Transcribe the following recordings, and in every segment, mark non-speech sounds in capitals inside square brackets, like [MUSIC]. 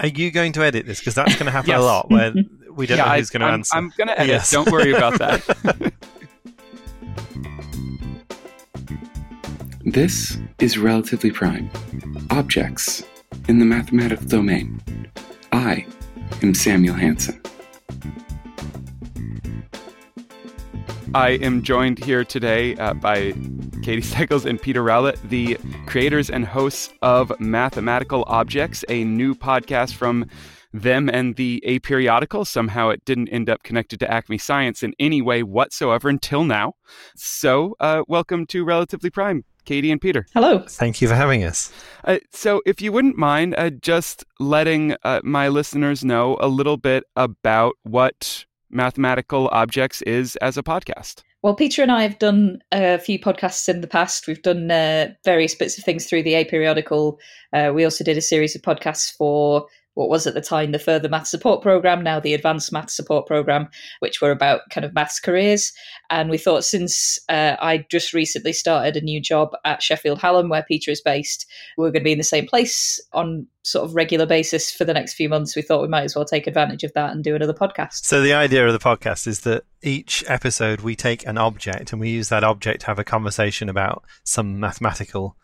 Are you going to edit this? Because that's going to happen yes. a lot where we don't yeah, know who's going to answer. I'm going to edit. Yes. Don't worry about that. [LAUGHS] this is Relatively Prime Objects in the Mathematical Domain. I am Samuel Hansen. I am joined here today uh, by Katie Steckles and Peter Rowlett, the creators and hosts of Mathematical Objects, a new podcast from them and the Aperiodical. Somehow it didn't end up connected to Acme Science in any way whatsoever until now. So, uh, welcome to Relatively Prime. Katie and Peter. Hello. Thank you for having us. Uh, so, if you wouldn't mind uh, just letting uh, my listeners know a little bit about what Mathematical Objects is as a podcast. Well, Peter and I have done a few podcasts in the past. We've done uh, various bits of things through the Aperiodical. Uh, we also did a series of podcasts for what was at the time the further Maths support program, now the advanced Maths support program, which were about kind of maths careers. And we thought since uh, I just recently started a new job at Sheffield Hallam, where Peter is based, we are going to be in the same place on sort of regular basis for the next few months. We thought we might as well take advantage of that and do another podcast. So the idea of the podcast is that each episode we take an object and we use that object to have a conversation about some mathematical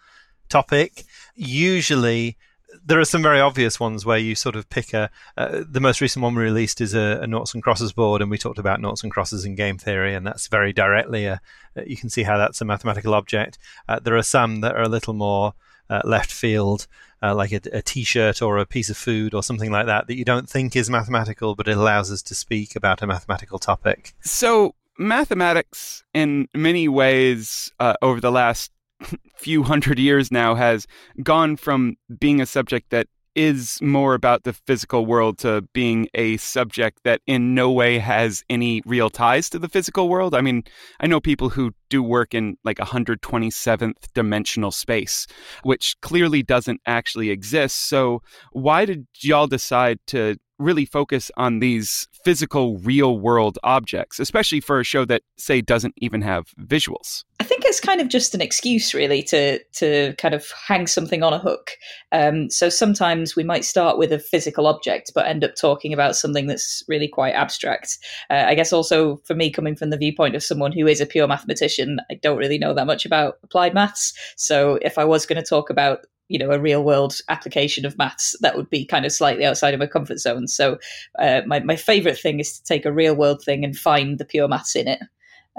topic. Usually there are some very obvious ones where you sort of pick a. Uh, the most recent one we released is a, a, noughts and crosses board, and we talked about noughts and crosses in game theory, and that's very directly a. You can see how that's a mathematical object. Uh, there are some that are a little more uh, left field, uh, like a a T-shirt or a piece of food or something like that, that you don't think is mathematical, but it allows us to speak about a mathematical topic. So mathematics, in many ways, uh, over the last [LAUGHS] few hundred years now has gone from being a subject that is more about the physical world to being a subject that in no way has any real ties to the physical world. I mean, I know people who do work in like 127th dimensional space, which clearly doesn't actually exist. So, why did y'all decide to really focus on these physical real world objects especially for a show that say doesn't even have visuals. I think it's kind of just an excuse really to to kind of hang something on a hook. Um, so sometimes we might start with a physical object but end up talking about something that's really quite abstract. Uh, i guess also for me coming from the viewpoint of someone who is a pure mathematician i don't really know that much about applied maths. So if i was going to talk about you know a real world application of maths that would be kind of slightly outside of my comfort zone. So uh, my, my favorite thing is to take a real world thing and find the pure maths in it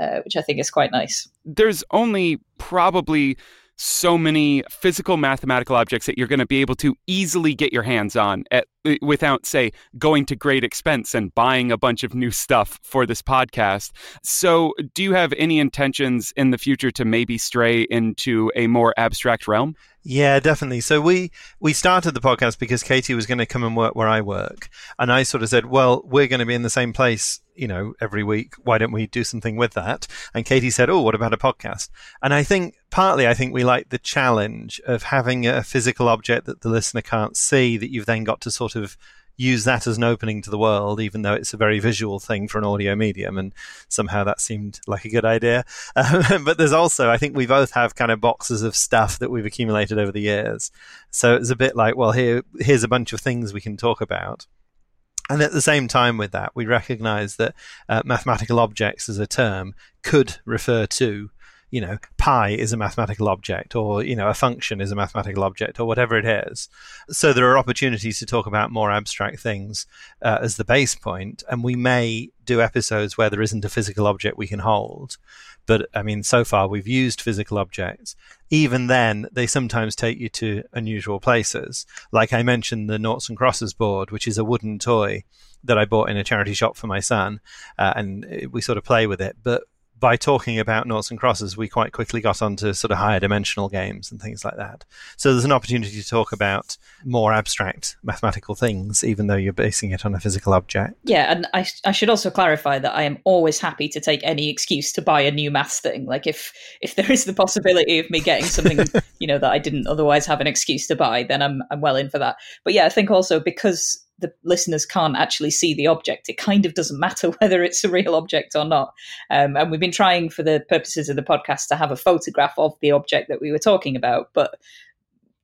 uh, which i think is quite nice. There's only probably so many physical mathematical objects that you're going to be able to easily get your hands on at, Uh, without, say, going to great expense and buying a bunch of new stuff for this podcast. So, do you have any intentions in the future to maybe stray into a more abstract realm? Yeah, definitely. So we we started the podcast because Katie was going to come and work where I work, and I sort of said, "Well, we're going to be in the same place, you know, every week. Why don't we do something with that?" And Katie said, "Oh, what about a podcast?" And I think partly, I think we like the challenge of having a physical object that the listener can't see that you've then got to sort of use that as an opening to the world, even though it's a very visual thing for an audio medium. And somehow that seemed like a good idea. Um, [LAUGHS] but there's also, I think we both have kind of boxes of stuff that we've accumulated over the years. So it's a bit like, well, here, here's a bunch of things we can talk about. And at the same time, with that, we recognize that uh, mathematical objects as a term could refer to you know, pi is a mathematical object, or you know, a function is a mathematical object, or whatever it is. So there are opportunities to talk about more abstract things uh, as the base point, and we may do episodes where there isn't a physical object we can hold. But I mean, so far we've used physical objects. Even then, they sometimes take you to unusual places. Like I mentioned, the noughts and crosses board, which is a wooden toy that I bought in a charity shop for my son, uh, and we sort of play with it. But by talking about noughts and crosses, we quite quickly got onto sort of higher dimensional games and things like that. So there's an opportunity to talk about more abstract mathematical things, even though you're basing it on a physical object. Yeah, and I, I should also clarify that I am always happy to take any excuse to buy a new maths thing. Like if if there is the possibility of me getting something, [LAUGHS] you know, that I didn't otherwise have an excuse to buy, then I'm I'm well in for that. But yeah, I think also because the listeners can't actually see the object, it kind of doesn't matter [LAUGHS] whether it's a real object or not. Um, and we've been trying, for the purposes of the podcast, to have a photograph of the object that we were talking about, but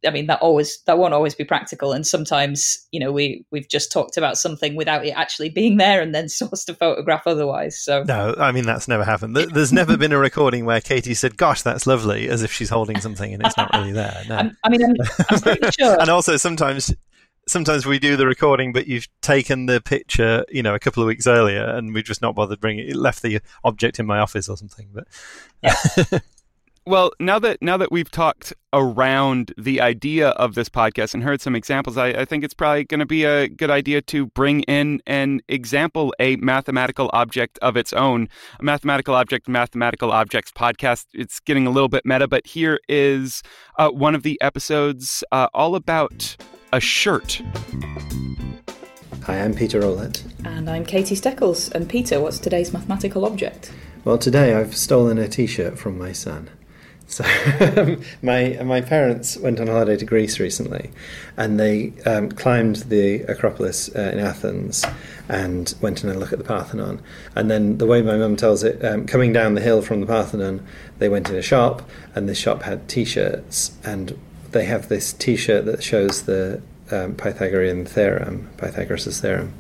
I mean, that always that won't always be practical, and sometimes you know we we've just talked about something without it actually [LAUGHS] being there, and then sourced a photograph otherwise. So no, I mean that's never happened. There's never been a recording where Katie said, "Gosh, that's lovely," as if she's holding something and it's not really there. No. I mean, I'm, I'm pretty [LAUGHS] sure. and also sometimes sometimes we do the recording, but you've taken the picture, you know, a couple of weeks earlier, and we've just not bothered bringing it. Left the object in my office or something. But yeah. Well, now that now that we've talked around the idea of this podcast and heard some examples, I, I think it's probably going to be a good idea to bring in an example, a mathematical object of its own, a mathematical object, mathematical objects podcast. It's getting a little bit meta, but here is uh, one of the episodes uh, all about a shirt. Hi, I'm Peter Rowlett. And I'm Katie Steckles. And Peter, what's today's mathematical object? Well, today I've stolen a t shirt from my son. So [LAUGHS] my my parents went on holiday to Greece recently, and they um, climbed the Acropolis uh, in Athens and went in and look at the Parthenon. And then the way my mum tells it, um, coming down the hill from the Parthenon, they went in a shop, and the shop had T-shirts, and they have this T-shirt that shows the um, Pythagorean theorem, Pythagoras' theorem,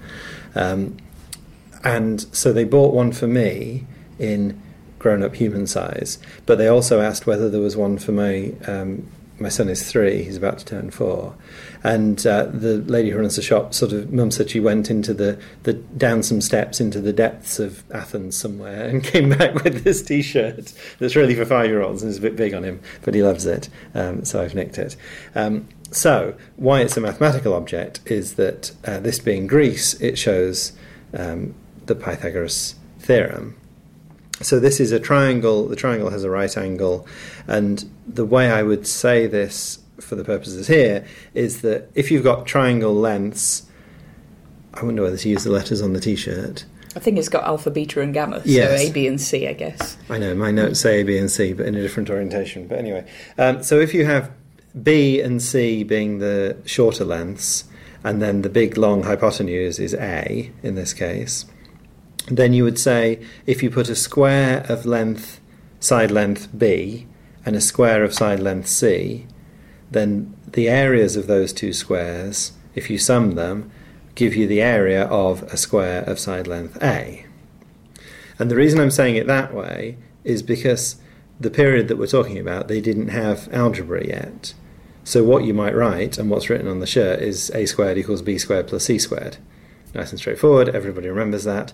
um, and so they bought one for me in grown up human size. But they also asked whether there was one for my um, my son is three; he's about to turn four. And uh, the lady who runs the shop sort of, mum said she went into the, the down some steps into the depths of Athens somewhere and [LAUGHS] came back with this T-shirt that's really for five year olds and is a bit big on him, but he loves it. Um, so I've nicked it. Um, so why it's a mathematical object is that uh, this being Greece, it shows um, the Pythagoras theorem, so this is a triangle. The triangle has a right angle, and the way I would say this for the purposes here is that if you've got triangle lengths, I wonder whether to use the letters on the T-shirt. I think it's got alpha, beta, and gamma. Yes. So A, B, and C, I guess. I know my notes say A, B, and C, but in a different orientation. But anyway, um, so if you have B and C being the shorter lengths, and then the big long hypotenuse is A in this case then you would say if you put a square of length, side length b, and a square of side length c, then the areas of those two squares, if you sum them, give you the area of a square of side length a. And the reason I'm saying it that way is because the period that we're talking about, they didn't have algebra yet. So what you might write, and what's written on the shirt, is a squared equals b squared plus c squared. Nice and straightforward, everybody remembers that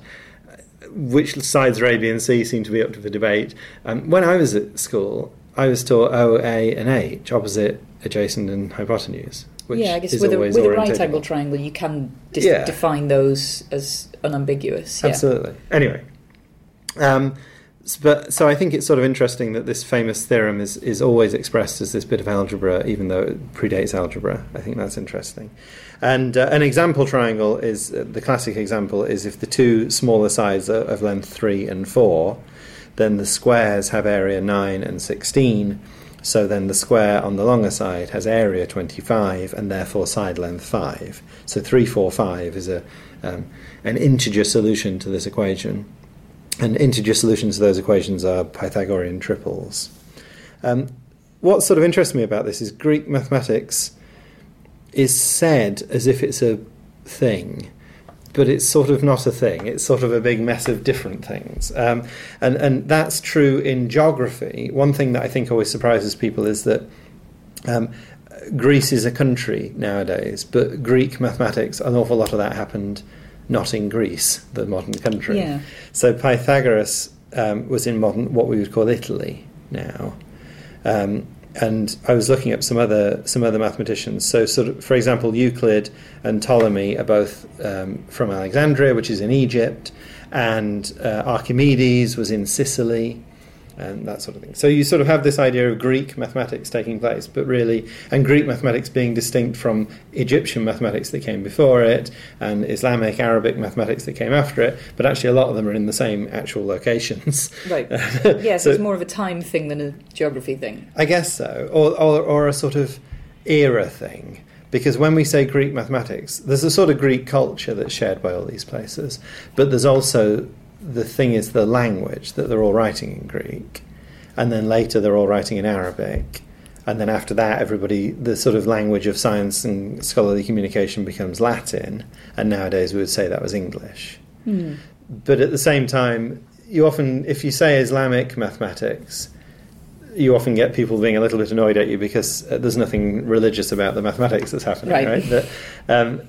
which sides are A, B, and C seem to be up to the debate. Um, when I was at school, I was taught O, A, and H, opposite, adjacent, and hypotenuse. yeah, I guess with a, with a right angle triangle, you can dis- yeah. define those as unambiguous. Yeah. Absolutely. Anyway, um, but so I think it's sort of interesting that this famous theorem is is always expressed as this bit of algebra, even though it predates algebra. I think that's interesting. And uh, an example triangle is uh, the classic example is if the two smaller sides are of length 3 and 4, then the squares have area 9 and 16. So then the square on the longer side has area 25 and therefore side length 5. So 3, 4, 5 is a, um, an integer solution to this equation. And integer solutions to those equations are Pythagorean triples. Um, what sort of interests me about this is Greek mathematics is said as if it's a thing, but it's sort of not a thing. It's sort of a big mess of different things. Um, and, and that's true in geography. One thing that I think always surprises people is that um, Greece is a country nowadays, but Greek mathematics, an awful lot of that happened not in Greece, the modern country. Yeah. So Pythagoras um, was in modern, what we would call Italy now. Um, and I was looking up some other some other mathematicians. So, sort of, for example, Euclid and Ptolemy are both um, from Alexandria, which is in Egypt, and uh, Archimedes was in Sicily and that sort of thing. So you sort of have this idea of Greek mathematics taking place, but really, and Greek mathematics being distinct from Egyptian mathematics that came before it, and Islamic, Arabic mathematics that came after it, but actually a lot of them are in the same actual locations. [LAUGHS] Right. [LAUGHS] yes, so, it's more of a time thing than a geography thing. I guess so, or, or, or a sort of era thing because when we say Greek mathematics, there's a sort of Greek culture that's shared by all these places, but there's also the thing is the language that they're all writing in Greek, and then later they're all writing in Arabic, and then after that, everybody the sort of language of science and scholarly communication becomes Latin, and nowadays we would say that was English. But at the same time, you often, if you say Islamic mathematics, you often get people being a little bit annoyed at you because uh, there's nothing religious about the mathematics that's happening, Right. right? That, um,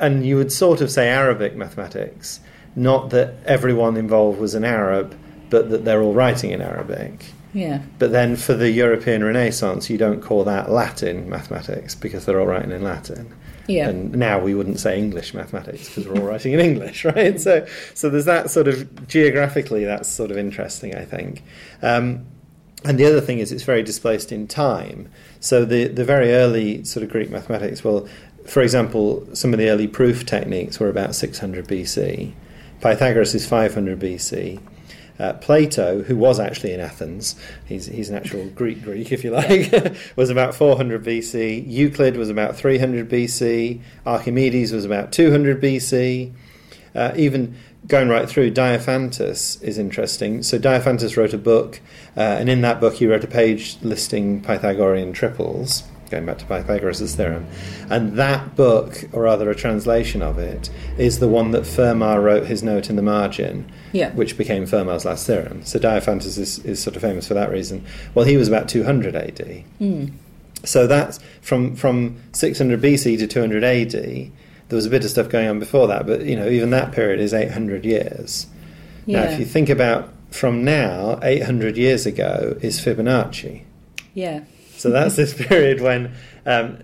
and you would sort of say Arabic mathematics, not that everyone involved was an Arab, but that they're all writing in Arabic. Yeah. But then for the European Renaissance, you don't call that Latin mathematics because they're all writing in Latin. Yeah. And now we wouldn't say English mathematics because we're all writing in English, [LAUGHS] right? So, so there's that sort of geographically, that's sort of interesting, I think. Um, and the other thing is it's very displaced in time. So the, the very early sort of Greek mathematics, well, for example, some of the early proof techniques were about 600 BC. Pythagoras is 500 BC. Uh, Plato, who was actually in Athens, he's, he's an actual Greek Greek, if you like, [LAUGHS] was about 400 BC. Euclid was about 300 BC. Archimedes was about 200 BC. Uh, even going right through, Diophantus is interesting. So Diophantus wrote a book, uh, and in that book he wrote a page listing Pythagorean triples, going back to Pythagoras' theorem. Um, and that book, or rather a translation of it, is the one that Fermat wrote his note in the margin, Yeah. which became Fermat's last theorem. So Diophantus is, is sort of famous for that reason. Well, he was about 200 AD. Hmm. So that's from from 600 BC to 200 AD. There was a bit of stuff going on before that, but you know, even that period is 800 years. Now, if you think about from now, 800 years ago is Fibonacci. Yeah. So that's this period when um,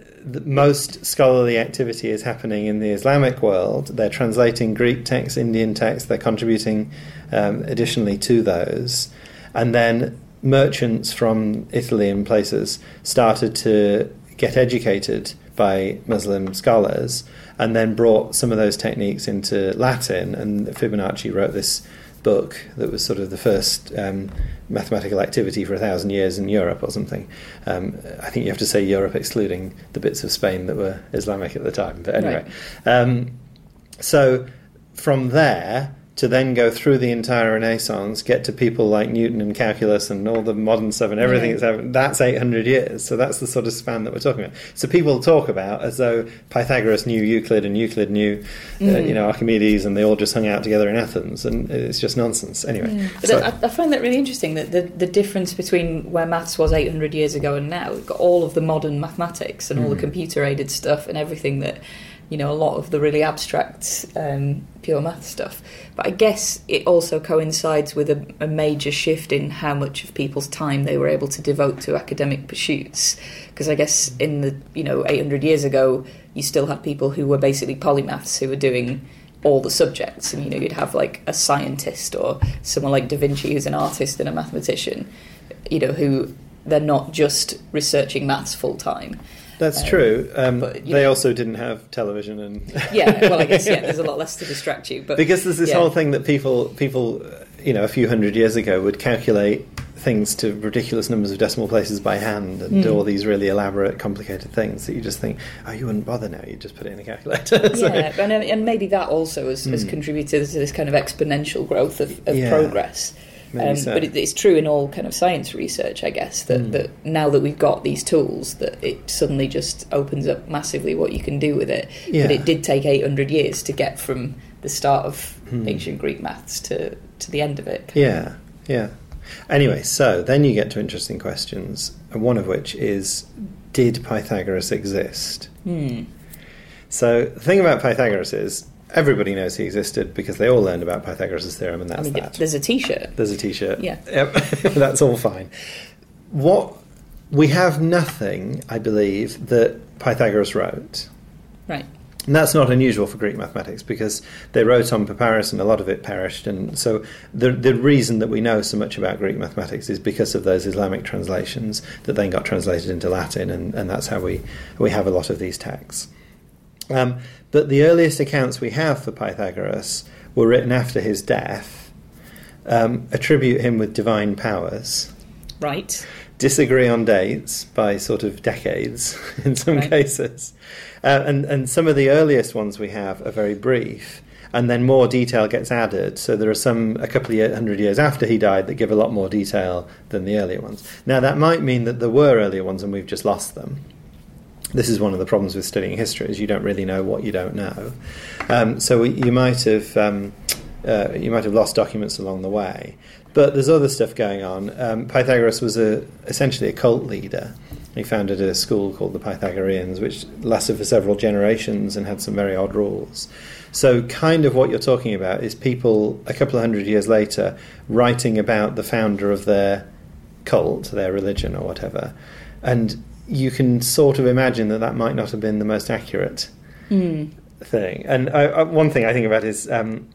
most scholarly activity is happening in the Islamic world. They're translating Greek texts, Indian texts, they're contributing um, additionally to those. And then merchants from Italy and places started to get educated by Muslim scholars and then brought some of those techniques into Latin. And Fibonacci wrote this book that was sort of the first um, mathematical activity for a thousand years in Europe or something. Um, I think you have to say Europe excluding the bits of Spain that were Islamic at the time. But anyway, um, so from there to then go through the entire Renaissance, get to people like Newton and calculus and all the modern stuff and everything Yeah. that's happened, that's 800 years. So that's the sort of span that we're talking about. So people talk about as though Pythagoras knew Euclid and Euclid knew, uh, Mm. you know, Archimedes and they all just hung out together in Athens. And it's just nonsense. Anyway. But so- I, I find that really interesting that the, the difference between where maths was 800 years ago and now, we've got all of the modern mathematics and all Mm. the computer aided stuff and everything that, you know, a lot of the really abstract um, pure math stuff. But I guess it also coincides with a, a major shift in how much of people's time they were able to devote to academic pursuits. Because I guess in the, you know, 800 years ago, you still had people who were basically polymaths who were doing all the subjects and you know you'd have like a scientist or someone like da vinci who's an artist and a mathematician you know who they're not just researching maths full time That's Um, true. Um, but, they know- also didn't have television and [LAUGHS] yeah well i guess yeah [LAUGHS] there's a lot less to distract you but because there's this yeah. whole thing that people people uh, you know a few hundred years ago would calculate things to ridiculous numbers of decimal places by hand and do Mm. all these really elaborate complicated things that you just think oh you wouldn't bother now you just put it in a calculator [LAUGHS] So- yeah and, and maybe that also has, has Mm. contributed to this kind of exponential growth of, of Yeah, progress um, so. but it, it's true in all kind of science research i guess that, Mm. that now that we've got these tools that it suddenly just opens up massively what you can do with it Yeah. but it did take 800 years to get from the start of Hmm. ancient greek maths to, to the end of it Yeah, yeah. Anyway, so then you get to interesting questions, and one of which is Did Pythagoras exist? Hmm. So the thing about Pythagoras is everybody knows he existed because they all learned about Pythagoras' theorem, and i that's mean that. there's a t-shirt There's a T-shirt. Yeah. Yep. [LAUGHS] that's all fine. What we have nothing, I believe, that Pythagoras wrote. right And that's not unusual for Greek mathematics because they wrote on papyrus and a lot of it perished. And so the, the reason that we know so much about Greek mathematics is because of those Islamic translations that then got translated into Latin, and, and that's how we, we have a lot of these texts. Um, but the earliest accounts we have for Pythagoras were written after his death, um, attribute him with divine powers, right disagree on dates by sort of decades [LAUGHS] in some Right. cases. Uh, and, and some of the earliest ones we have are very brief. And then more detail gets added. So there are some a couple of hundred years after he died that give a lot more detail than the earlier ones. Now that might mean that there were earlier ones and we've just lost them. This is one of the problems with studying history: is you don't really know what you don't know. Um, so we, you might have um, uh, you might have lost documents along the way. But there's other stuff going on. Um, Pythagoras was a, essentially a cult leader. He founded a school called the Pythagoreans, which lasted for several generations and had some very odd rules. So, kind of what you're talking about is people a couple of hundred years later writing about the founder of their cult, their religion, or whatever. And you can sort of imagine that that might not have been the most accurate thing. And I, I, one thing I think about is, um,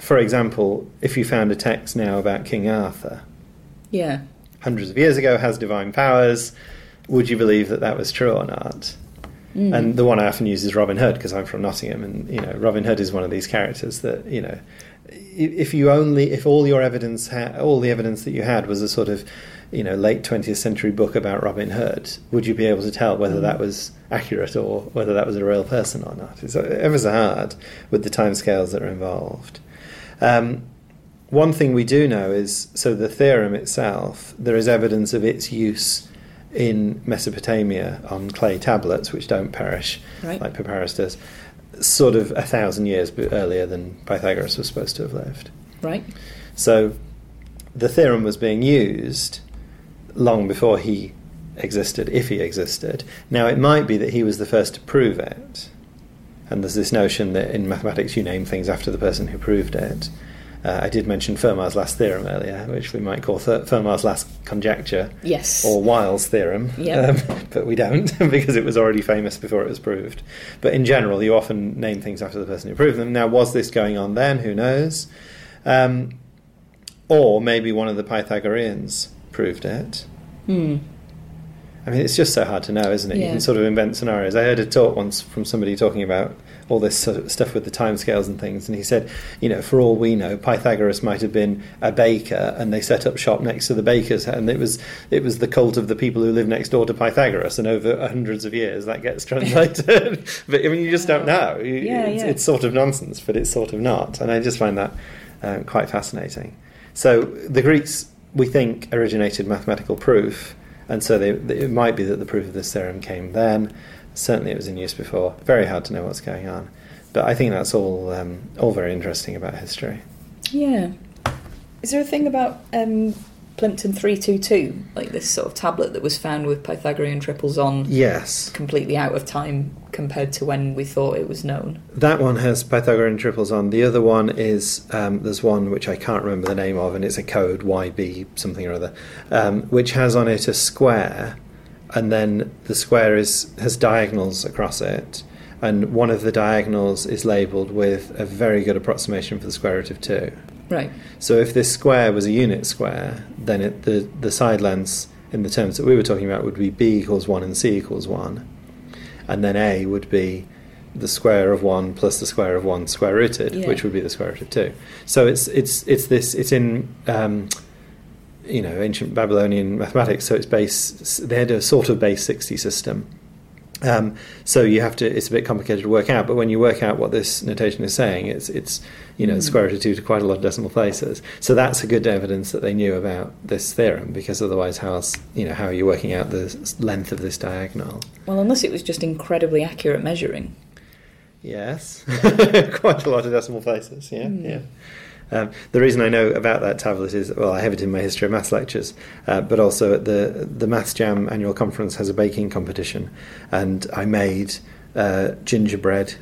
for example, if you found a text now about King Arthur, Yeah. hundreds of years ago, has divine powers, would you believe that that was true or not? And the one I often use is Robin Hood because I'm from Nottingham, and you know Robin Hood is one of these characters that you know, if you only if all your evidence ha- all the evidence that you had was a sort of you know late 20th century book about Robin Hood, would you be able to tell whether that was accurate or whether that was a real person or not? It's ever so hard with the timescales that are involved. Um, one thing we do know is so the theorem itself, there is evidence of its use in Mesopotamia on clay tablets, which don't perish Right. like Papyrus does, sort of a thousand years earlier than Pythagoras was supposed to have lived. Right. So the theorem was being used long before he existed, if he existed. Now, it might be that he was the first to prove it. And there's this notion that in mathematics you name things after the person who proved it. Uh, I did mention Fermat's last theorem earlier, which we might call Th- Fermat's last conjecture Yes. or Wiles' theorem, Yep. um, [LAUGHS] but we don't [LAUGHS] because it was already famous before it was proved. But in general, you often name things after the person who proved them. Now, was this going on then? Who knows? Um, or maybe one of the Pythagoreans proved it. Hmm. I mean, it's just so hard to know, isn't it? You can sort of invent scenarios. I heard a talk once from somebody talking about all this sort of stuff with the timescales and things, and he said, you know, for all we know, Pythagoras might have been a baker, and they set up shop next to the baker's, and it was it was the cult of the people who live next door to Pythagoras, and over hundreds of years that gets translated. [LAUGHS] [LAUGHS] but I mean, you just don't know. You- Yeah, it's, yeah. it's sort of nonsense, but it's sort of not, and I just find that um, quite fascinating. So the Greeks, we think, originated mathematical proof, and so they, it might be that the proof of this theorem came then. Certainly, it was in use before. Very hard to know what's going on, but I think that's all um, all very interesting about history. Yeah. Is there a thing about um, Plimpton 322, like this sort of tablet that was found with Pythagorean triples on, Yes, completely out of time compared to when we thought it was known? that one has Pythagorean triples on. The other one is um, there's one which I can't remember the name of, and it's a code YB something or other, um, which has on it a square, and then the square is has diagonals across it, and one of the diagonals is labelled with a very good approximation for the square root of two. Right. So if this square was a unit square, then it, the the side lengths in the terms that we were talking about would be b equals one and c equals one, and then a would be the square of one plus the square of one square rooted, Yeah. which would be the square root of two. So it's it's it's this it's in um, you know ancient Babylonian mathematics. So it's base they had a sort of base sixty system. Um, so you have to. It's a bit complicated to work out, but when you work out what this notation is saying, it's it's you know the square root of two to quite a lot of decimal places. So that's a good evidence that they knew about this theorem, because otherwise, how else you know how are you working out the length of this diagonal? Well, unless it was just incredibly accurate measuring. Yes, [LAUGHS] quite a lot of decimal places. Yeah, yeah. Um, the reason I know about that tablet is well, I have it in my history of maths lectures, uh, but also at the the Maths Jam annual conference has a baking competition, and I made uh, gingerbread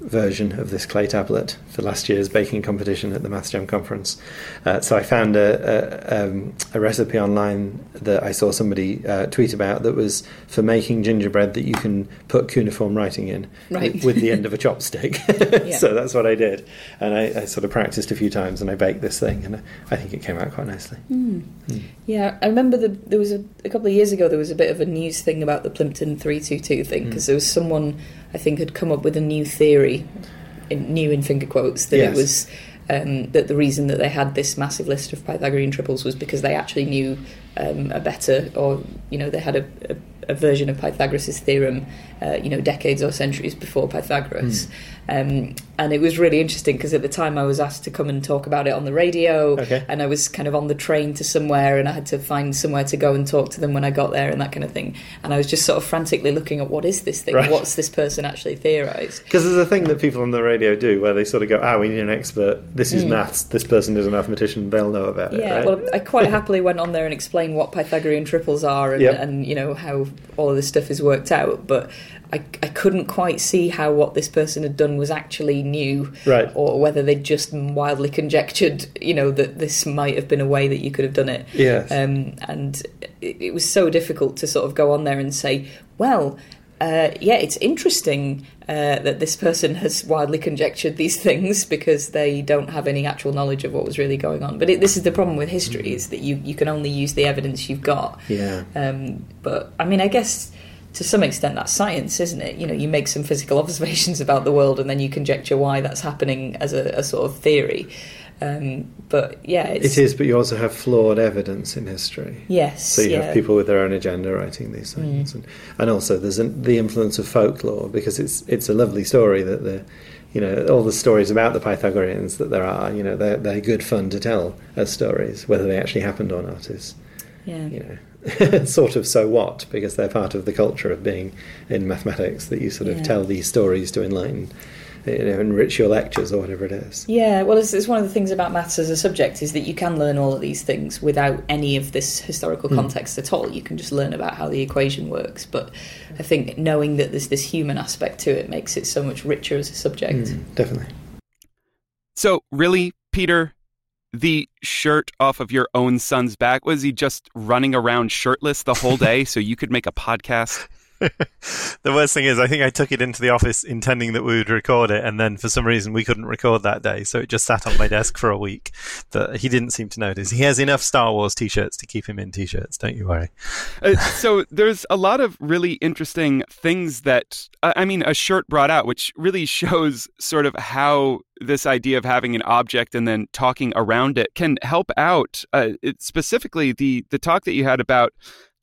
version of this clay tablet for last year's baking competition at the Maths Jam conference. Uh, so I found a, a, um, a recipe online that I saw somebody uh, tweet about that was for making gingerbread that you can put cuneiform writing in Right. with, with the end of a [LAUGHS] chopstick. [LAUGHS] Yeah. So that's what I did, and I, I sort of practiced a few times, and I baked this thing, and I think it came out quite nicely. Yeah, I remember the, there was a, a couple of years ago there was a bit of a news thing about the Plimpton 322 thing because there was someone I think had come up with a new theory, in, new in finger quotes, that Yes. it was um, that the reason that they had this massive list of Pythagorean triples was because they actually knew um, a better, or you know, they had a, a, a version of Pythagoras' theorem, uh, you know, decades or centuries before Pythagoras. Mm. Um, and it was really interesting because at the time I was asked to come and talk about it on the radio, okay. and I was kind of on the train to somewhere, and I had to find somewhere to go and talk to them when I got there, and that kind of thing. And I was just sort of frantically looking at what is this thing? Right. What's this person actually theorised? Because there's a thing that people on the radio do where they sort of go, "Ah, we need an expert. This is mm. maths. This person is a mathematician. They'll know about it." Yeah, right? well, I quite happily went on there and explained what Pythagorean triples are, and, yep. and you know how all of this stuff is worked out, but. I, I couldn't quite see how what this person had done was actually new, right. or whether they'd just wildly conjectured, you know, that this might have been a way that you could have done it. Yes. Um, and it, it was so difficult to sort of go on there and say, well, uh, yeah, it's interesting uh, that this person has wildly conjectured these [LAUGHS] things because they don't have any actual knowledge of what was really going on. But it, this is the problem with history: is that you you can only use the evidence you've got. Yeah. Um, but I mean, I guess to some extent that's science, isn't it? You know, you make some physical [LAUGHS] observations about the world and then you conjecture why that's happening as a, a sort of theory. Um, but yeah, it is. But you also have flawed evidence in history. Yes. So you yeah. have people with their own agenda writing these things, mm. and, and also there's an, the influence of folklore because it's it's a lovely story that the, you know, all the stories about the Pythagoreans that there are, you know, they're they're good fun to tell as stories, whether they actually happened or not is, yeah. you know, [LAUGHS] sort of so what because they're part of the culture of being in mathematics that you sort of yeah. tell these stories to enlighten you know, enrich your lectures or whatever it is. Yeah, well, it's, it's, one of the things about maths as a subject is that you can learn all of these things without any of this historical hmm. context mm. at all. You can just learn about how the equation works. But I think knowing that there's this human aspect to it makes it so much richer as a subject. Mm, definitely. So, really, Peter, the shirt off of your own son's back? Was he just running around shirtless the whole day so you could make a podcast? [LAUGHS] the worst thing is, I think I took it into the office intending that we would record it, and then for some reason we couldn't record that day, so it just sat on my desk for a week. That he didn't seem to notice. He has enough Star Wars T-shirts to keep him in T-shirts. Don't you worry. Uh, so there's a lot of really interesting things that I mean, a shirt brought out, which really shows sort of how this idea of having an object and then talking around it can help out. Uh, it, specifically, the the talk that you had about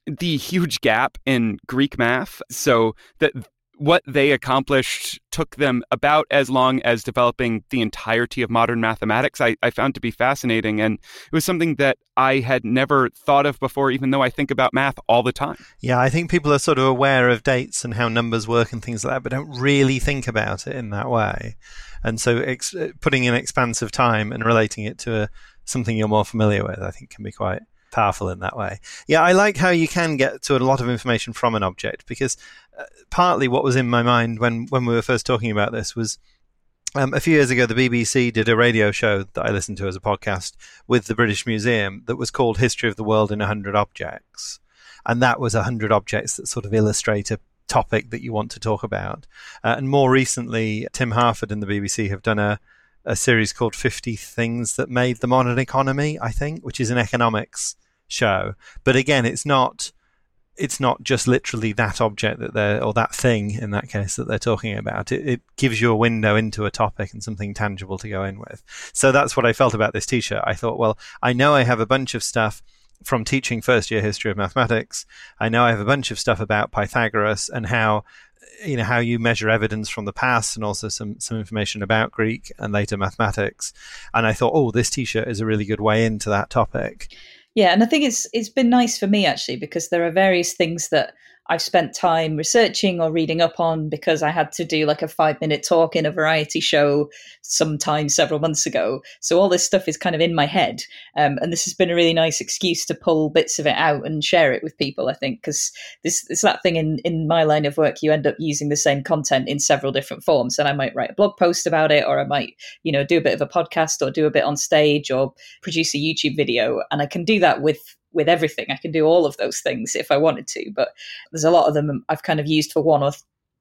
the huge gap in Greek math. So that what they accomplished took them about as long as developing the entirety of modern mathematics. I, I, found to be fascinating, and it was something that I had never thought of before, even though I think about math all the time. Yeah, I think people are sort of aware of dates and how numbers work and things like that, but don't really think about it in that way. And so, ex- putting in expansive time and relating it to a, something you're more familiar with, I think, can be quite powerful in that way. Yeah, I like how you can get to a lot of information from an object because uh, partly what was in my mind when when we were first talking about this was. Um, a few years ago, the BBC did a radio show that I listened to as a podcast with the British Museum that was called History of the World in 100 Objects. And that was 100 objects that sort of illustrate a topic that you want to talk about. Uh, and more recently, Tim Harford and the BBC have done a, a series called 50 Things That Made the Modern Economy, I think, which is an economics show. But again, it's not it's not just literally that object that they're or that thing in that case that they're talking about. It, it gives you a window into a topic and something tangible to go in with. So that's what I felt about this T-shirt. I thought, well, I know I have a bunch of stuff from teaching first year history of mathematics. I know I have a bunch of stuff about Pythagoras and how you know how you measure evidence from the past and also some some information about Greek and later mathematics. And I thought, oh, this T-shirt is a really good way into that topic. Yeah, and I think it's it's been nice for me actually because there are various things that I've spent time researching or reading up on because I had to do like a five minute talk in a variety show sometime several months ago. So all this stuff is kind of in my head. Um, and this has been a really nice excuse to pull bits of it out and share it with people, I think, because this it's that thing in, in my line of work, you end up using the same content in several different forms. And I might write a blog post about it, or I might, you know, do a bit of a podcast or do a bit on stage or produce a YouTube video. And I can do that with with everything. I can do all of those things if I wanted to, but there's a lot of them I've kind of used for one or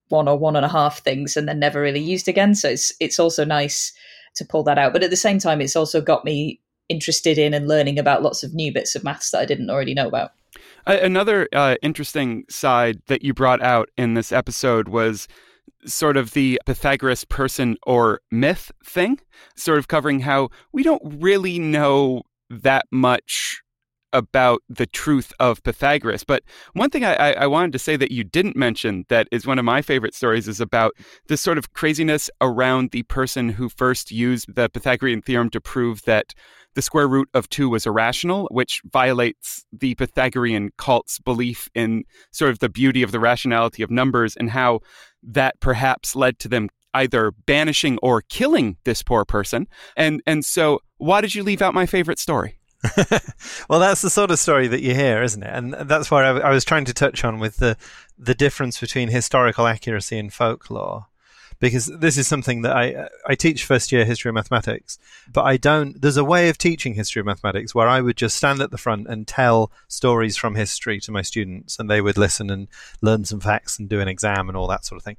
one or one and a half things and then never really used again. So it's it's also nice to pull that out. But at the same time, it's also got me interested in and learning about lots of new bits of maths that I didn't already know about. Another uh, interesting side that you brought out in this episode was sort of the Pythagoras person or myth thing, sort of covering how we don't really know that much about the truth of Pythagoras. But one thing I, I, wanted to say that you didn't mention that is one of my favorite stories is about this sort of craziness around the person who first used the Pythagorean theorem to prove that the square root of two was irrational, which violates the Pythagorean cult's belief in sort of the beauty of the rationality of numbers and how that perhaps led to them either banishing or killing this poor person. And and so why did you leave out my favorite story? [LAUGHS] well, that's the sort of story that you hear, isn't it? And that's what I, I was trying to touch on with the the difference between historical accuracy and folklore because this is something that I I teach first year history of mathematics, but I don't. There's a way of teaching history of mathematics where I would just stand at the front and tell stories from history to my students, and they would listen and learn some facts and do an exam and all that sort of thing.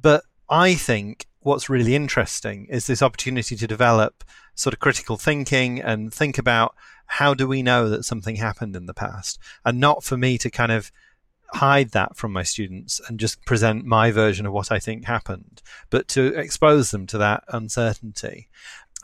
But I think what's really interesting is this opportunity to develop sort of critical thinking and think about how do we know that something happened in the past, and not for me to kind of hide that from my students and just present my version of what I think happened, but to expose them to that uncertainty.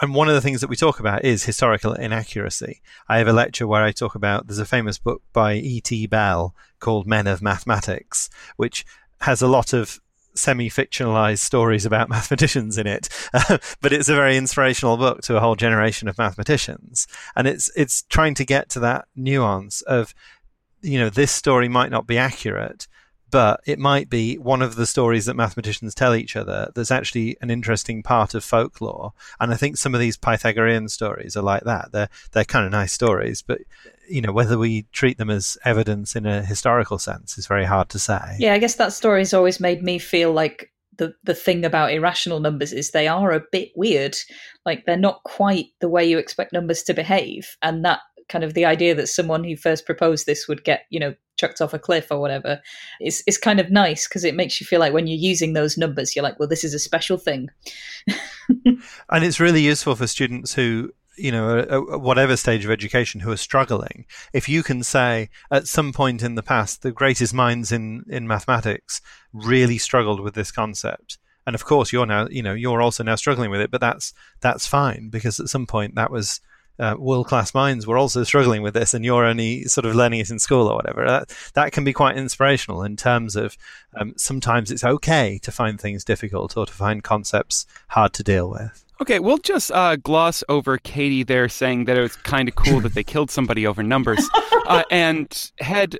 And one of the things that we talk about is historical inaccuracy. I have a lecture where I talk about there's a famous book by E.T. Bell called Men of Mathematics, which has a lot of semi-fictionalized stories about [LAUGHS] mathematicians in it, uh, but it's a very inspirational book to a whole generation of mathematicians, and it's it's trying to get to that nuance of you know, this story might not be accurate, but it might be one of the stories that mathematicians tell each other that's actually an interesting part of folklore. And I think some of these Pythagorean stories are like that. They're they're kind of nice stories, but you know whether we treat them as evidence in a historical sense is very hard to say. Yeah, I guess that story's always made me feel like the the thing about irrational numbers is they are a bit weird. Like they're not quite the way you expect numbers to behave, and that kind of the idea that someone who first proposed this would get you know chucked off a cliff or whatever is is kind of nice because it makes you feel like when you're using those numbers you're like well this is a special thing [LAUGHS] and it's really useful for students who you know at whatever stage of education who are struggling if you can say at some point in the past the greatest minds in in mathematics really struggled with this concept and of course you're now you know you're also now struggling with it but that's that's fine because at some point that was uh, world class minds were also struggling with this, and you're only sort of learning it in school or whatever. That, that can be quite inspirational in terms of um, sometimes it's okay to find things difficult or to find concepts hard to deal with. Okay, we'll just uh, gloss over Katie there saying that it was kind of cool that they [LAUGHS] killed somebody over numbers uh, and head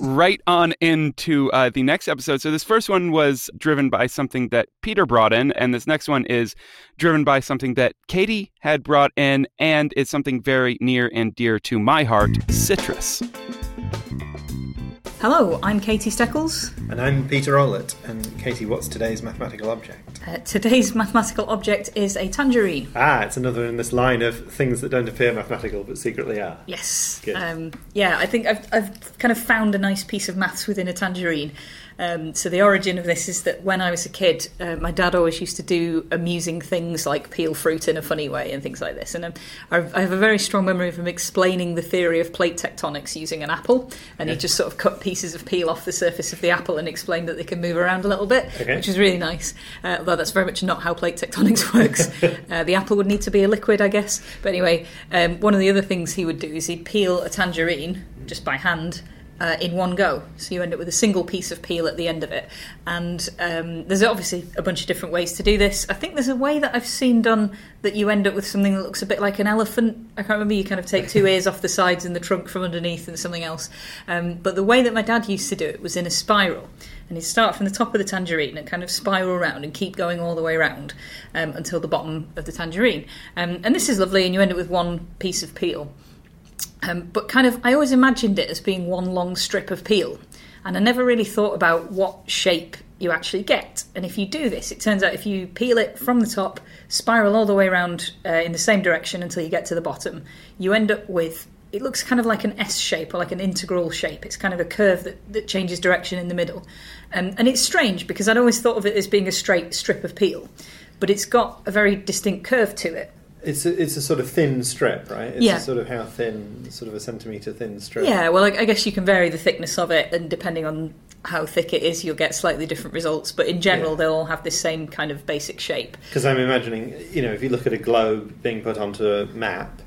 right on into uh, the next episode. So, this first one was driven by something that Peter brought in, and this next one is driven by something that Katie had brought in, and it's something very near and dear to my heart citrus. Hello, I'm Katie Steckles. And I'm Peter Rowlett. And Katie, what's today's mathematical object? Uh, today's mathematical object is a tangerine. Ah, it's another in this line of things that don't appear mathematical but secretly are. Yes. Um, yeah, I think I've, I've kind of found a nice piece of maths within a tangerine. Um, so the origin of this is that when I was a kid, uh, my dad always used to do amusing things like peel fruit in a funny way and things like this. And um, I have a very strong memory of him explaining the theory of plate tectonics using an apple, and yeah. he just sort of cut pieces of peel off the surface of the apple and explained that they can move around a little bit, okay. which is really nice. Uh, although that's very much not how plate tectonics [LAUGHS] works. [LAUGHS] uh, the apple would need to be a liquid, I guess. But anyway, um, one of the other things he would do is he'd peel a tangerine just by hand uh, in one go. So you end up with a single piece of peel at the end of it. And um, there's obviously a bunch of different ways to do this. I think there's a way that I've seen done that you end up with something that looks a bit like an elephant. I can't remember. You kind of take two [LAUGHS] ears off the sides and the trunk from underneath and something else. Um, but the way that my dad used to do it was in a spiral. And he'd start from the top of the tangerine and kind of spiral around and keep going all the way around um, until the bottom of the tangerine. Um, and this is lovely, and you end up with one piece of peel. Um, but kind of, I always imagined it as being one long strip of peel, and I never really thought about what shape you actually get. And if you do this, it turns out if you peel it from the top, spiral all the way around uh, in the same direction until you get to the bottom, you end up with it looks kind of like an S shape or like an integral shape. It's kind of a curve that, that changes direction in the middle. Um, and it's strange because I'd always thought of it as being a straight strip of peel, but it's got a very distinct curve to it. It's a, it's a sort of thin strip, right? It's yeah. sort of how thin, sort of a centimetre thin strip. Yeah, well, I, I guess you can vary the thickness of it, and depending on how thick it is, you'll get slightly different results. But in general, Yeah. they'll all have the same kind of basic shape. Because I'm imagining, you know, if you look at a globe being put onto a map,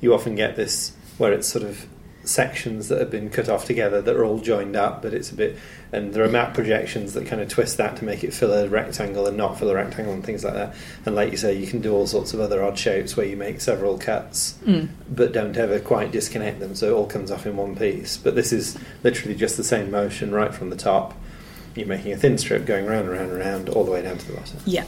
you often get this where it's sort of sections that have been cut off together that are all joined up, but it's a bit. And there are map projections that kind of twist that to make it fill a rectangle and not fill a rectangle and things like that. And like you say, you can do all sorts of other odd shapes where you make several cuts, Mm. but don't ever quite disconnect them, so it all comes off in one piece. But this is literally just the same motion right from the top. You're making a thin strip going round and round and round all the way down to the bottom. Yeah,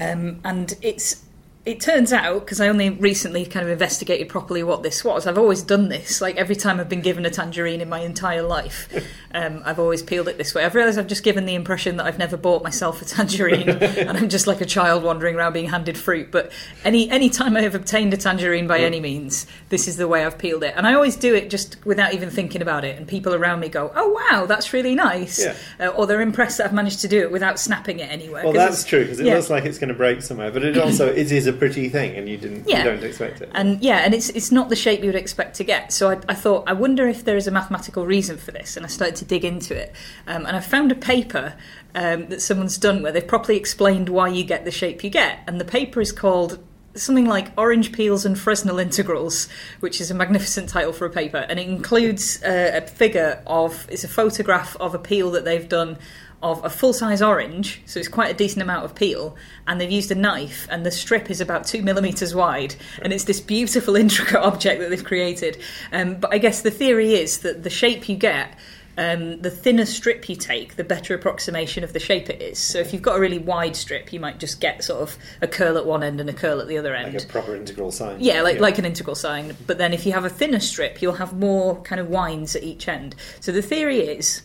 um, and it's it turns out because I only recently kind of investigated properly what this was. I've always done this. Like every time I've been given a tangerine in my entire life, [LAUGHS] um, I've always peeled it this way. I've realised I've just given the impression that I've never bought myself a tangerine, [LAUGHS] and I'm just like a child wandering around being handed fruit. But any any time I have obtained a tangerine by any means, this is the way I've peeled it, and I always do it just without even thinking about it. And people around me go, "Oh wow, that's really nice," Yeah. uh, or they're impressed that I've managed to do it without snapping it anywhere. Well, that's true because it yeah. looks like it's going to break somewhere, but it also it is a pretty thing, and you didn't Yeah. you don't expect it. And yeah, and it's it's not the shape you would expect to get. So I, I thought, I wonder if there is a mathematical reason for this, and I started to dig into it. Um, and I found a paper um, that someone's done where they've properly explained why you get the shape you get, and the paper is called something like Orange Peels and Fresnel Integrals, which is a magnificent title for a paper, and it includes uh, a figure of it's a photograph of a peel that they've done of a full size orange, so it's quite a decent amount of peel, and they've used a knife, and the strip is about two millimetres wide, and it's this beautiful, [LAUGHS] intricate object that they've created. Um, but I guess the theory is that the shape you get. Um, the thinner strip you take, the better approximation of the shape it is. So if you've got a really wide strip, you might just get sort of a curl at one end and a curl at the other end. like a proper integral sign. Yeah, like like an integral sign. But then if you have a thinner strip, you'll have more kind of winds at each end. So the theory is,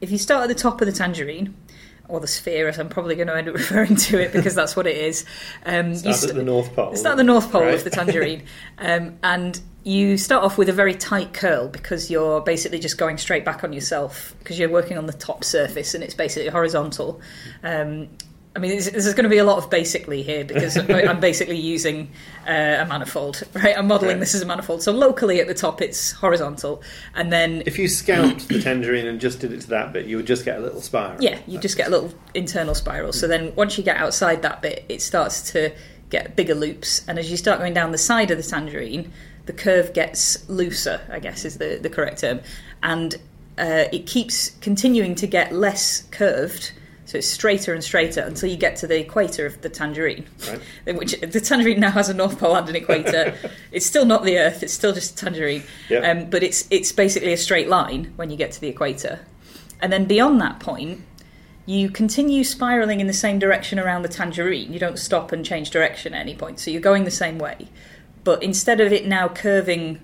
if you start at the top of the tangerine, or the sphere, as I'm probably going to end up [LAUGHS] referring to it because that's what it is. Um, Start st- at the North Pole. Start at the North Pole right? of the tangerine, [LAUGHS] um, and you start off with a very tight curl because you're basically just going straight back on yourself because you're working on the top surface and it's basically horizontal. Um, I mean, this this is going to be a lot of basically here because I'm [LAUGHS] basically using uh, a manifold, right? I'm modelling Right. this as a manifold. So locally at the top, it's horizontal, and then If you scalped the tangerine and just did it to that bit, you would just get a little spiral. yeah, you just get a little internal spiral. So then once you get outside that bit, it starts to get bigger loops. And as you start going down the side of the tangerine, the curve gets looser, I guess is the, the correct term. And uh, it keeps continuing to get less curved. So it's straighter and straighter until you get to the equator of the tangerine, Right. [LAUGHS] which the tangerine now has a north pole and an equator. [LAUGHS] it's still not the Earth; it's still just a tangerine. Yeah. Um, but it's it's basically a straight line when you get to the equator, and then beyond that point, you continue spiraling in the same direction around the tangerine. You don't stop and change direction at any point, so you're going the same way. But instead of it now curving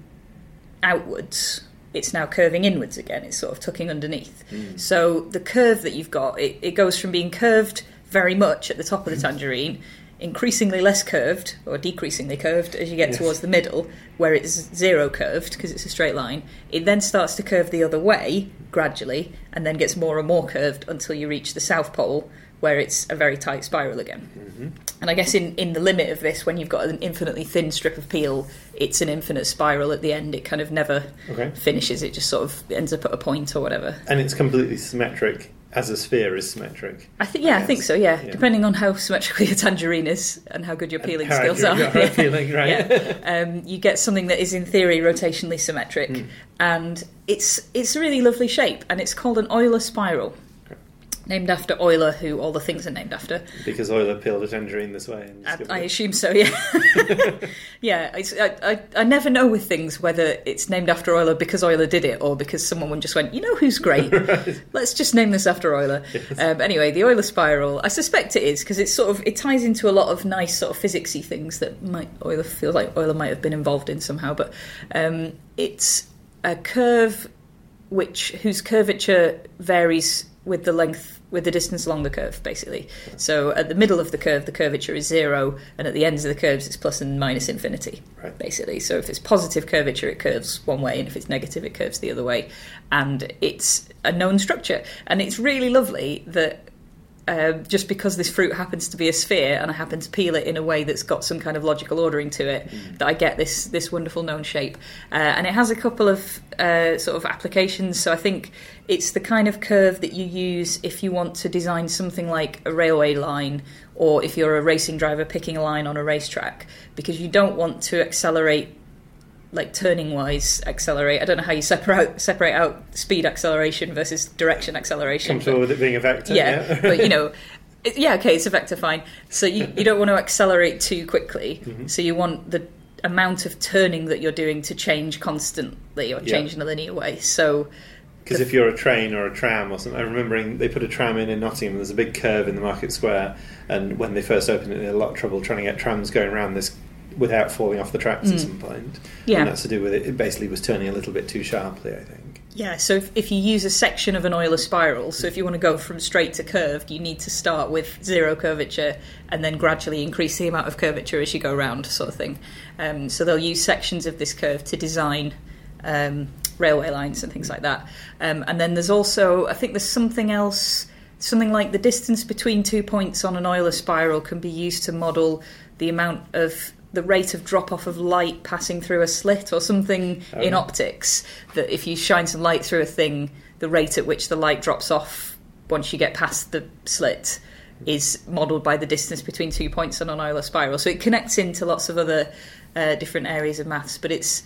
outwards, it's now curving inwards again. It's sort of tucking underneath. Hmm. So the curve that you've got, it, it goes from being curved very much at the top of the hmm. tangerine, increasingly less curved or decreasingly curved as you get Yes. towards the middle, where it's zero curved because it's a straight line. It then starts to curve the other way gradually, and then gets more and more curved until you reach the south pole, where it's a very tight spiral again. And I guess in, in the limit of this, when you've got an infinitely thin strip of peel, it's an infinite spiral at the end. It kind of never Okay. finishes. It just sort of ends up at a point or whatever. And it's completely symmetric as a sphere is symmetric. I think, yeah, I think so. Yeah. Yeah. depending on how symmetrically your tangerine is and how good your peeling skills are. [LAUGHS] peeling, right? Yeah. Um, you get something that is in theory rotationally symmetric, Hmm. and it's it's a really lovely shape, and it's called an Euler spiral. Named after Euler, who all the things are named after. Because Euler peeled a tangerine this way. And I, I assume so, yeah. [LAUGHS] yeah, I, I, I never know with things whether it's named after Euler because Euler did it or because someone just went, you know who's great? [LAUGHS] Let's just name this after Euler. Um, anyway, the Euler spiral, I suspect it is because it's sort of it ties into a lot of nice sort of physicsy things that might Euler feels like Euler might have been involved in somehow. But um, it's a curve which whose curvature varies with the length with the distance along the curve basically. So at the middle of the curve the curvature is zero and at the ends of the curves it's plus and minus infinity Right. basically. So if it's positive curvature it curves one way and if it's negative it curves the other way. And it's a known structure. And it's really lovely that uh, just because this fruit happens to be a sphere and I happen to peel it in a way that's got some kind of logical ordering to it, mm. that I get this this wonderful known shape. Uh, and it has a couple of uh, sort of applications. So I think it's the kind of curve that you use if you want to design something like a railway line or if you're a racing driver picking a line on a racetrack, because you don't want to accelerate like turning wise accelerate. I don't know how you separate separate out speed acceleration versus direction acceleration. Comfortable with it being a vector. Yeah, yeah. [LAUGHS] but you know, it, yeah, okay, it's a vector, fine. So you, you don't want to accelerate too quickly. Mm-hmm. So you want the amount of turning that you're doing to change constantly or change yeah. in a linear way. So because if you're a train or a tram or something, I'm remembering they put a tram in in Nottingham. There's a big curve in the market square, and when they first opened it, they had a lot of trouble trying to get trams going around this without falling off the tracks mm. at some point. Yeah, and that's to do with it. It basically was turning a little bit too sharply, I think. Yeah, so if, if you use a section of an Euler spiral, so if you want to go from straight to curved, you need to start with zero curvature and then gradually increase the amount of curvature as you go around, sort of thing. Um, so they'll use sections of this curve to design um, railway lines and things like that. Um, and then there's also, I think there's something else, something like the distance between two points on an Euler spiral can be used to model the amount of the rate of drop off of light passing through a slit or something oh. in optics that if you shine some light through a thing the rate at which the light drops off once you get past the slit is modeled by the distance between two points on an Euler spiral so it connects into lots of other uh, different areas of maths but it's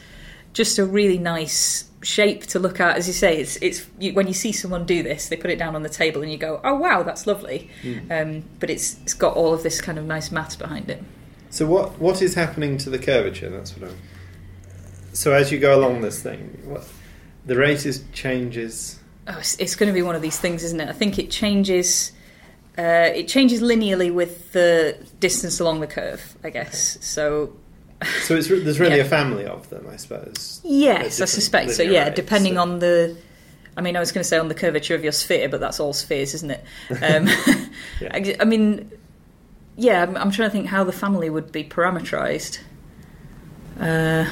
just a really nice shape to look at as you say it's it's you, when you see someone do this they put it down on the table and you go oh wow that's lovely mm. um, but it's it's got all of this kind of nice maths behind it so what what is happening to the curvature? That's what I'm. So as you go along this thing, what the rate is changes. Oh, it's, it's going to be one of these things, isn't it? I think it changes. Uh, it changes linearly with the distance along the curve, I guess. Okay. So. [LAUGHS] So it's there's really yeah. a family of them, I suppose. Yes, I suspect so. Yeah, rates, depending so. on the. I mean, I was going to say on the curvature of your sphere, but that's all spheres, isn't it? [LAUGHS] Um, yeah. I, [LAUGHS] I mean, yeah, I'm, I'm, trying to think how the family would be parameterized. Uh,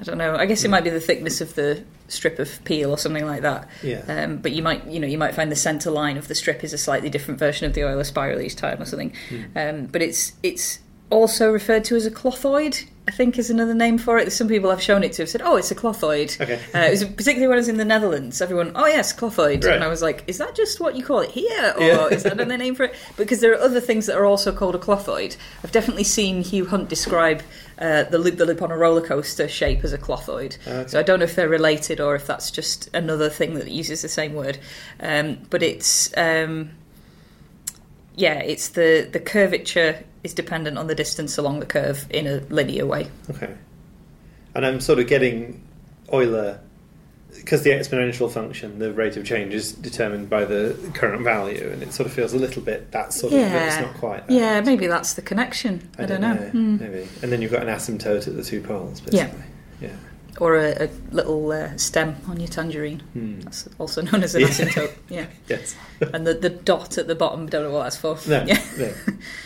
I don't know. I guess it might be the thickness of the strip of peel or something like that. Yeah. Um, but you might, you know, you might find the center line of the strip is a slightly different version of the Euler spiral each time or something. Mm. Um, but it's it's also referred to as a clothoid I think is another name for it. Some people I've shown it to have said, "Oh, it's a clothoid." Okay. Uh, it was particularly when I was in the Netherlands. Everyone, "Oh yes, clothoid," right. and I was like, "Is that just what you call it here, or yeah. is that another name for it?" Because there are other things that are also called a clothoid. I've definitely seen Hugh Hunt describe uh, the loop the loop on a roller coaster shape as a clothoid. Okay. So I don't know if they're related or if that's just another thing that uses the same word. Um, but it's um, yeah, it's the the curvature is dependent on the distance along the curve in a linear way. Okay. And I'm sort of getting Euler because the exponential function, the rate of change is determined by the current value, and it sort of feels a little bit that sort of, yeah. it's not quite. That. Yeah, maybe that's the connection. I, I don't, don't, know. know. Mm. Maybe, and then you've got an asymptote at the two poles. Basically. Yeah. Yeah or a, a little uh, stem on your tangerine. Hmm. That's also known as an yeah. asymptote. Yeah. [LAUGHS] yes. [LAUGHS] and the, the dot at the bottom, don't know what that's for. No. Yeah. no.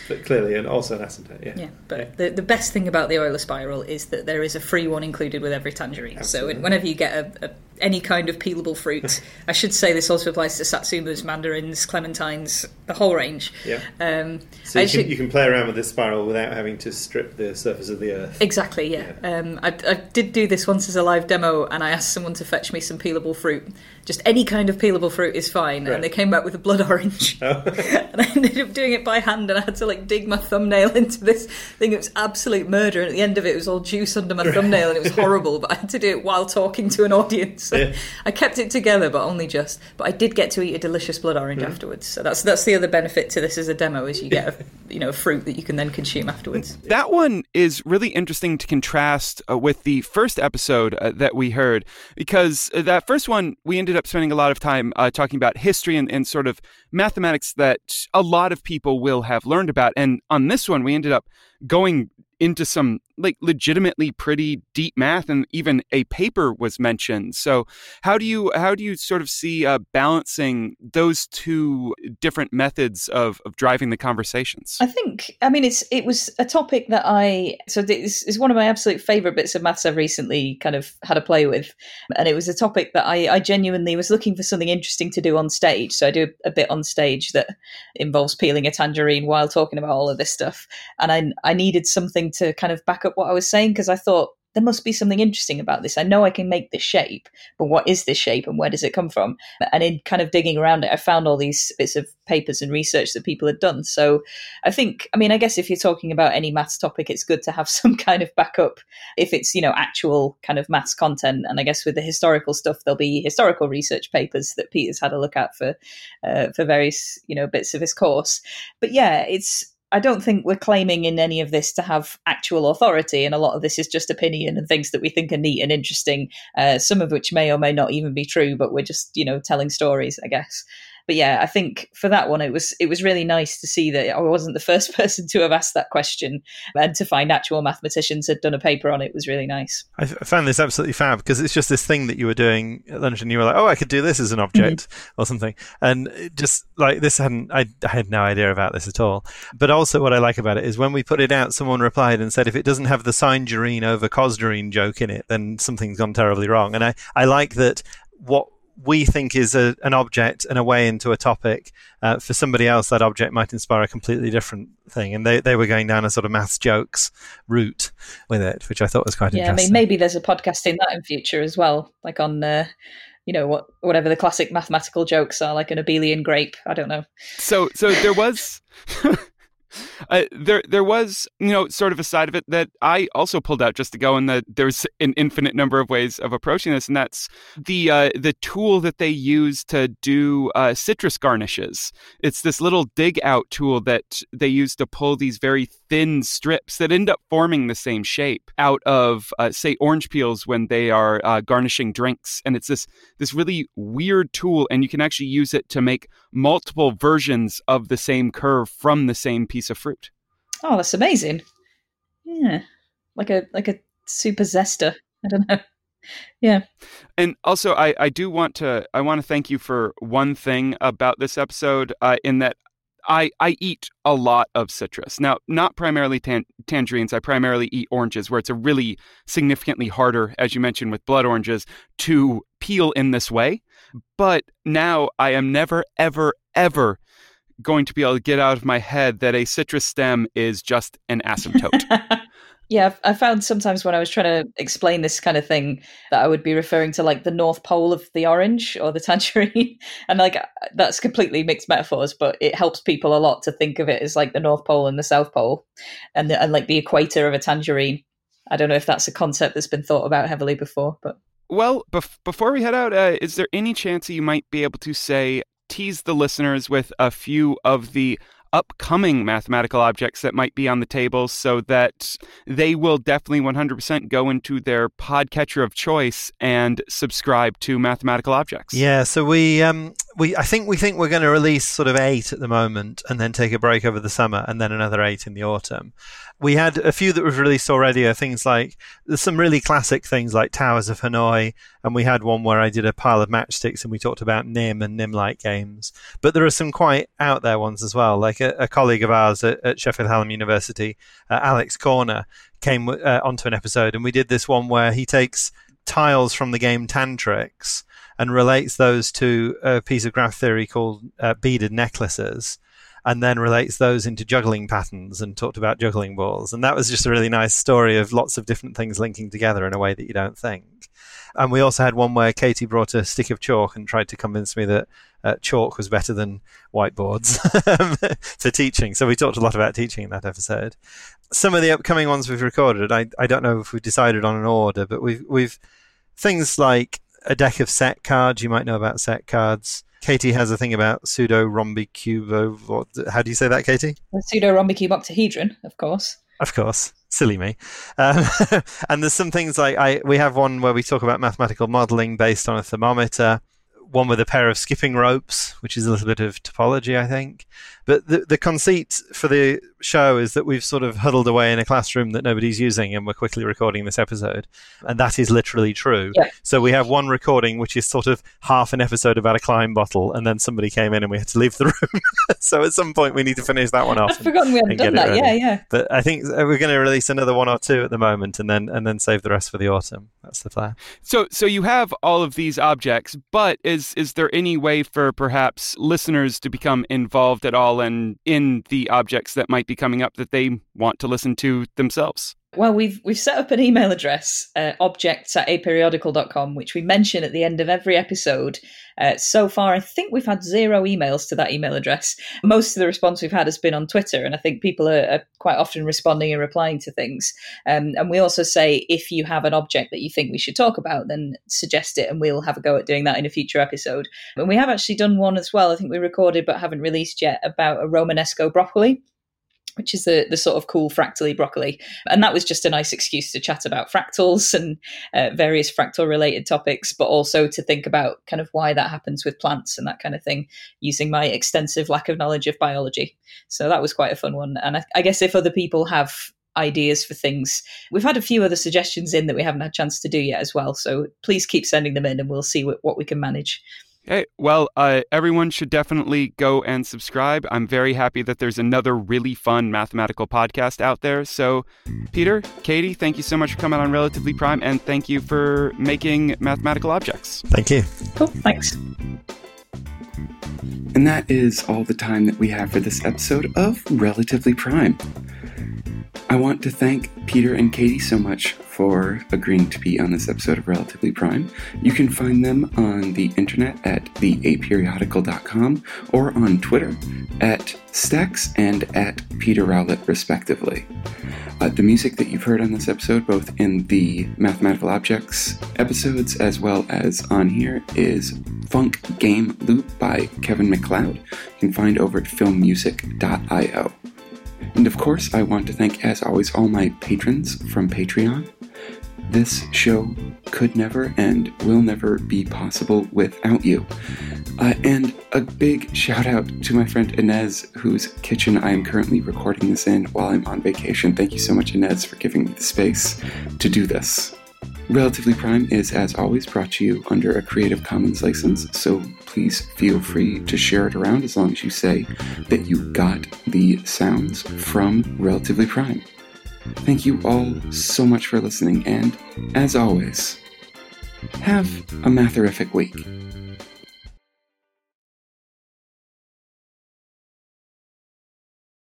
But clearly, and also an asymptote. Yeah. Yeah. But yeah. The, the best thing about the Euler spiral is that there is a free one included with every tangerine. Absolutely. So whenever you get a, a any kind of peelable fruit. [LAUGHS] I should say this also applies to satsumas, mandarins, clementines, the whole range. Yeah. Um, so you, can, you, can, play around with this spiral without having to strip the surface of the earth. Exactly. Yeah. yeah. Um, I, I, did do this once as a live demo, and I asked someone to fetch me some peelable fruit. Just any kind of peelable fruit is fine, right. and they came back with a blood orange. [LAUGHS] Oh. [LAUGHS] and I ended up doing it by hand, and I had to like dig my thumbnail into this thing. It was absolute murder, and at the end of it, it was all juice under my thumbnail, and it was horrible. But I had to do it while talking to an audience. So [LAUGHS] yeah. I kept it together, but only just. But I did get to eat a delicious blood orange mm-hmm. afterwards. So that's that's the other benefit to this as a demo is you get a you know a fruit that you can then consume afterwards. [LAUGHS] That one is really interesting to contrast uh, with the first episode uh, that we heard because uh, that first one we ended up spending a lot of time uh, talking about history and, and sort of mathematics that a lot of people will have learned about, and on this one we ended up going into some like legitimately pretty deep math and even a paper was mentioned. So how do you how do you sort of see uh, balancing those two different methods of, of driving the conversations? I think i mean it's it was a topic that i so this is one of my absolute favorite bits of maths i've recently kind of had a play with. And it was a topic that i, I genuinely was looking for something interesting to do on stage. So i do a bit on stage that involves peeling a tangerine while talking about all of this stuff. And i i needed something to kind of back up what I was saying because I thought there must be something interesting about this. I know I can make this shape, but what is this shape and where does it come from? And in kind of digging around it, I found all these bits of papers and research that people had done. So I think, I mean, I guess if you're talking about any maths topic, it's good to have [LAUGHS] some kind of backup if it's, you know, actual kind of maths content. And I guess with the historical stuff, there'll be historical research papers that Peter's had a look at for, uh, for various, you know, bits of his course. But yeah, it's, I don't think we're claiming in any of this to have actual authority, and a lot of this is just opinion and things that we think are neat and interesting. Uh, some of which may or may not even be true, but we're just you know telling stories, I guess but yeah, I think for that one, it was it was really nice to see that I wasn't the [LAUGHS] first person to have asked that question, and to find actual mathematicians had done a paper on it was really nice. I found this absolutely fab because it's just this thing that you were doing at lunch, and you were like, "Oh, I could do this as an object mm-hmm. or something," and just like this hadn't I, I had no idea about this at all. But also, what I like about it is when we put it out, someone replied and said, "If it doesn't have the sine over cosgerine joke in it, then something's gone terribly wrong." And I I like that what we think is a, an object and a way into a topic. Uh, for somebody else, that object might inspire a completely different thing. And they, they were going down a sort of maths jokes route with it, which I thought was quite interesting. yeah, interesting. I mean, maybe there's a podcast in that in future as well, like on, uh, you know, what whatever the classic mathematical jokes are, like an abelian grape. I don't know. So, so there was. [LAUGHS] Uh, there there was you know sort of a side of it that I also pulled out just to go, and that there's an infinite number of ways of approaching this, and that's the uh, the tool that they use to do uh, citrus garnishes. It's this little dig out tool that they use to pull these very thin strips that end up forming the same shape out of uh, say orange peels when they are uh, garnishing drinks, and it's this this really weird tool, and you can actually use it to make multiple versions of the same curve from the same piece of fruit. Oh, that's amazing. Yeah. Like a like a super zester. I don't know. [LAUGHS] Yeah. And also I, I do want to I want to thank you for one thing about this episode uh, in that I, I eat a lot of citrus. Now, not primarily tan- tangerines. I primarily eat oranges, where it's a really significantly harder, as you mentioned with blood oranges, to peel in this way. But now I am never, ever, ever going to be able to get out of my head that a citrus stem is just an asymptote. [LAUGHS] yeah, I found sometimes when I was trying to explain this kind of thing that I would be referring to like the North Pole of the orange or the [LAUGHS] tangerine. and like that's completely mixed metaphors, but it helps people a lot to think of it as like the North Pole and the South Pole and, the, and like the equator of a tangerine. I don't know if that's a concept that's been thought about heavily before, but. Well, bef- before we head out, uh, is there any chance that you might be able to say tease the listeners with a few of the upcoming mathematical objects that might be on the table so that they will definitely 100% go into their podcatcher of choice and subscribe to mathematical objects. Yeah, so we um we I think we think we're going to release sort of 8 at the moment and then take a break over the summer and then another 8 in the autumn we had a few that we've released already are things like there's some really classic things like Towers of Hanoi, and we had one where I did a pile of matchsticks and we talked about Nim and Nim like games. But there are some quite out there ones as well. Like a, a colleague of ours at, at Sheffield Hallam University, uh, Alex Corner, came uh, onto an episode, and we did this one where he takes tiles from the game Tantrix and relates those to a piece of graph theory called uh, beaded necklaces and then relates those into juggling patterns and talked about juggling balls. And that was just a really nice story of lots of different things linking together in a way that you don't think. And we also had one where Katie brought a stick of chalk and tried to convince me that uh, chalk was better than whiteboards [LAUGHS] for teaching. So we talked a lot about teaching in that episode. Some of the upcoming ones we've recorded, I, I don't know if we've decided on an order, but we've we've things like a deck of set cards. You might know about set cards. Katie has a thing about pseudo rhombicubo. How do you say that, Katie? Pseudo rhombicuboctahedron, of course. Of course, silly me. Um, [LAUGHS] and there's some things like I we have one where we talk about mathematical modelling based on a thermometer. One with a pair of skipping ropes, which is a little bit of topology, I think. But the the conceit for the show is that we've sort of huddled away in a classroom that nobody's using and we're quickly recording this episode. And that is literally true. Yeah. So we have one recording which is sort of half an episode about a Klein bottle and then somebody came in and we had to leave the [LAUGHS] room. so at some point we need to finish that one off. I'd forgotten we hadn't done get it that. Yeah, yeah. But I think we're going to release another one or two at the moment and then and then save the rest for the autumn. That's the plan. So so you have all of these objects, but is is there any way for perhaps listeners to become involved at all and in the objects that might be coming up that they want to listen to themselves? Well, we've we've set up an email address, uh, objects at aperiodical.com, which we mention at the end of every episode. Uh, so far, I think we've had zero emails to that email address. Most of the response we've had has been on Twitter, and I think people are, are quite often responding and replying to things. Um, and we also say if you have an object that you think we should talk about, then suggest it, and we'll have a go at doing that in a future episode. And we have actually done one as well. I think we recorded but haven't released yet about a Romanesco broccoli which is the, the sort of cool fractally broccoli. And that was just a nice excuse to chat about fractals and uh, various fractal related topics, but also to think about kind of why that happens with plants and that kind of thing, using my extensive lack of knowledge of biology. So that was quite a fun one. And I, I guess if other people have ideas for things, we've had a few other suggestions in that we haven't had a chance to do yet as well. So please keep sending them in and we'll see what, what we can manage. Hey, well, uh, everyone should definitely go and subscribe. I'm very happy that there's another really fun mathematical podcast out there. So, Peter, Katie, thank you so much for coming on Relatively Prime, and thank you for making mathematical objects. Thank you. Cool. Thanks. And that is all the time that we have for this episode of Relatively Prime. I want to thank Peter and Katie so much for agreeing to be on this episode of Relatively Prime. You can find them on the internet at theaperiodical.com or on Twitter at stecks and at Peter Rowlett, respectively. Uh, the music that you've heard on this episode, both in the Mathematical Objects episodes as well as on here, is Funk Game Loop by Kevin MacLeod. You can find over at filmmusic.io. And of course, I want to thank, as always, all my patrons from Patreon. This show could never and will never be possible without you. Uh, and a big shout out to my friend Inez, whose kitchen I am currently recording this in while I'm on vacation. Thank you so much, Inez, for giving me the space to do this. Relatively Prime is, as always, brought to you under a Creative Commons license, so please feel free to share it around as long as you say that you got the sounds from Relatively Prime. Thank you all so much for listening, and as always, have a matherific week.